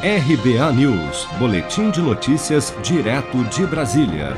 RBA News, Boletim de Notícias, direto de Brasília.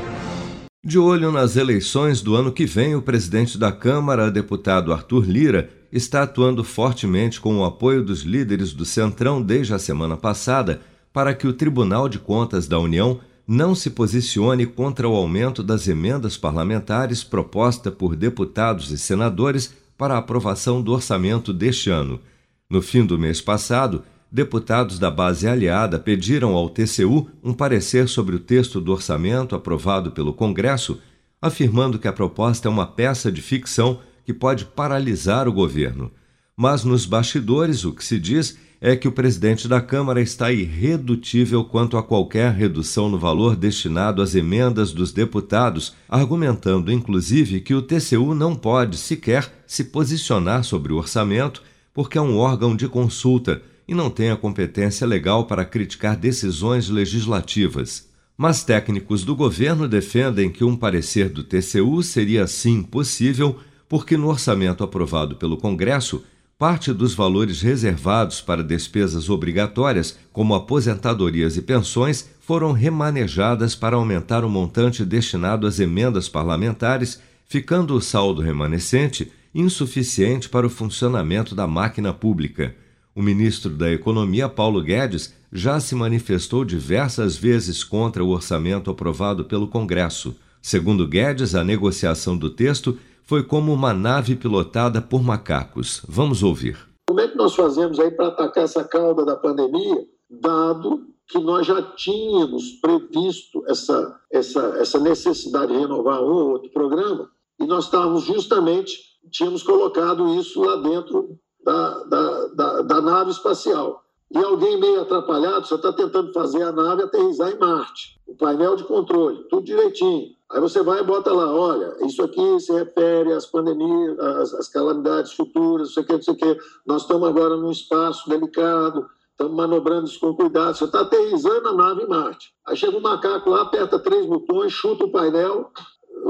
De olho nas eleições do ano que vem, o presidente da Câmara, deputado Arthur Lira, está atuando fortemente com o apoio dos líderes do Centrão desde a semana passada para que o Tribunal de Contas da União não se posicione contra o aumento das emendas parlamentares proposta por deputados e senadores para a aprovação do orçamento deste ano. No fim do mês passado, deputados da base aliada pediram ao TCU um parecer sobre o texto do orçamento aprovado pelo Congresso, afirmando que a proposta é uma peça de ficção que pode paralisar o governo. Mas nos bastidores, o que se diz é que o presidente da Câmara está irredutível quanto a qualquer redução no valor destinado às emendas dos deputados, argumentando inclusive que o TCU não pode sequer se posicionar sobre o orçamento porque é um órgão de consulta e não tem a competência legal para criticar decisões legislativas. Mas técnicos do governo defendem que um parecer do TCU seria sim possível, porque no orçamento aprovado pelo Congresso, parte dos valores reservados para despesas obrigatórias, como aposentadorias e pensões, foram remanejadas para aumentar o montante destinado às emendas parlamentares, ficando o saldo remanescente insuficiente para o funcionamento da máquina pública. O ministro da Economia, Paulo Guedes, já se manifestou diversas vezes contra o orçamento aprovado pelo Congresso. Segundo Guedes, a negociação do texto foi como uma nave pilotada por macacos. Vamos ouvir. Como é que nós fazemos aí para atacar essa cauda da pandemia, dado que nós já tínhamos previsto essa, essa, essa necessidade de renovar um ou outro programa, e nós estávamos justamente, tínhamos colocado isso lá dentro da, da, da, da nave espacial. E alguém meio atrapalhado, você está tentando fazer a nave aterrizar em Marte. O painel de controle, tudo direitinho. Aí você vai e bota lá, olha, isso aqui se refere às pandemias, às, às calamidades futuras, não sei o que, não sei o que. Nós estamos agora num espaço delicado, estamos manobrando isso com cuidado. Você está aterrizando a nave em Marte. Aí chega um macaco lá, aperta três botões, chuta o painel,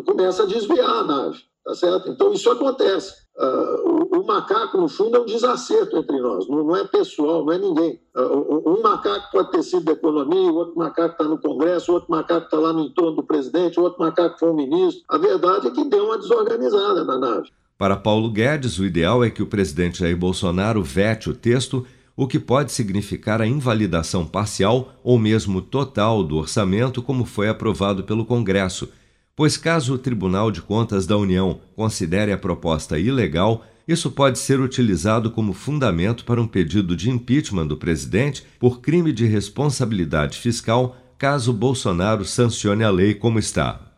começa a desviar a nave, tá certo? Então isso acontece. Uh, o, macaco, no fundo, é um desacerto entre nós, não, é pessoal, não é ninguém. Uh, um macaco pode ter sido da economia, outro macaco está no Congresso, outro macaco está lá no entorno do presidente, outro macaco foi um ministro. A verdade é que deu uma desorganizada na nave. Para Paulo Guedes, o ideal é que o presidente Jair Bolsonaro vete o texto, o que pode significar a invalidação parcial ou mesmo total do orçamento, como foi aprovado pelo Congresso pois caso o Tribunal de Contas da União considere a proposta ilegal, isso pode ser utilizado como fundamento para um pedido de impeachment do presidente por crime de responsabilidade fiscal, caso Bolsonaro sancione a lei como está.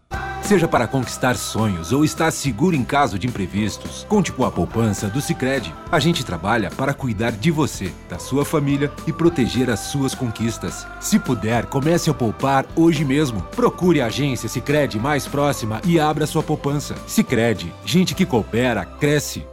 Seja para conquistar sonhos ou estar seguro em caso de imprevistos, conte com a poupança do Sicredi. A gente trabalha para cuidar de você, da sua família e proteger as suas conquistas. Se puder, comece a poupar hoje mesmo. Procure a agência Sicredi mais próxima e abra sua poupança. Sicredi, gente que coopera cresce.